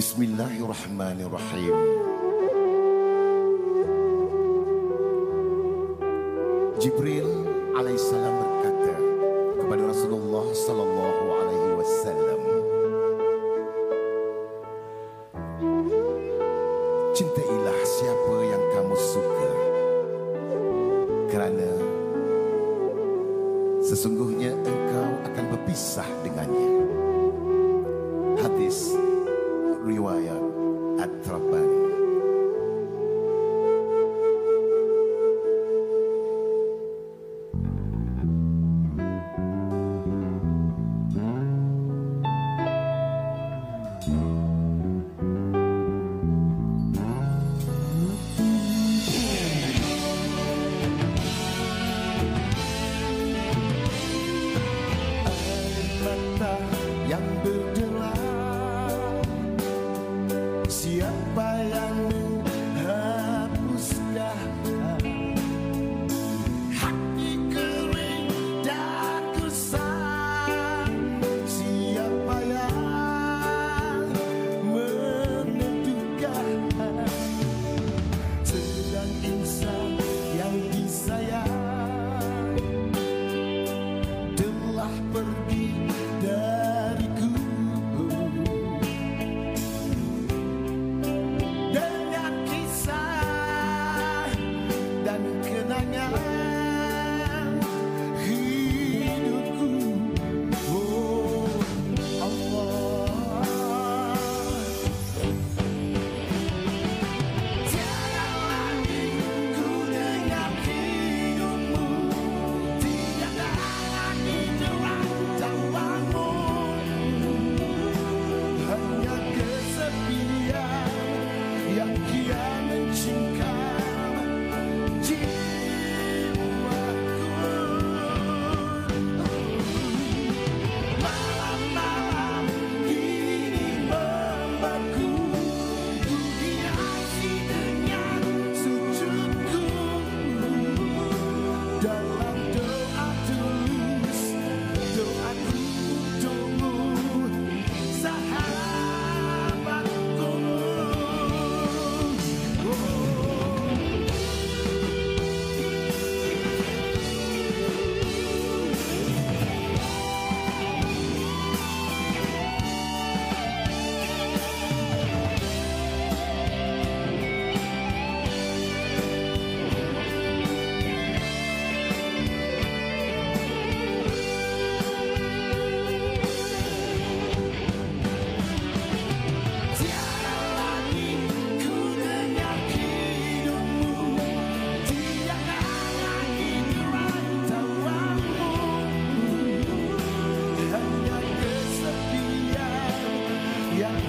Bismillahirrahmanirrahim. Jibril alaihissalam berkata kepada Rasulullah sallallahu alaihi wasallam Cintailah siapa yang kamu suka kerana sesungguhnya engkau akan berpisah dengannya Hadis riwaya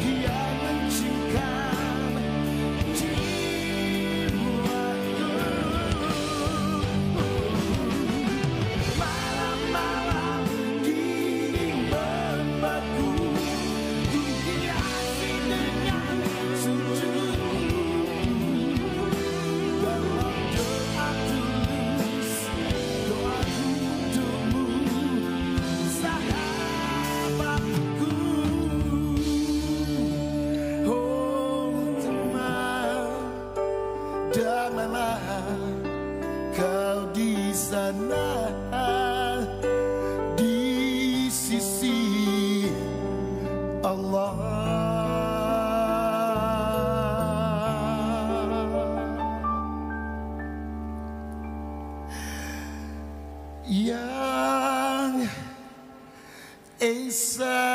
Yeah. lelah kau di sana di sisi Allah. Yang Esa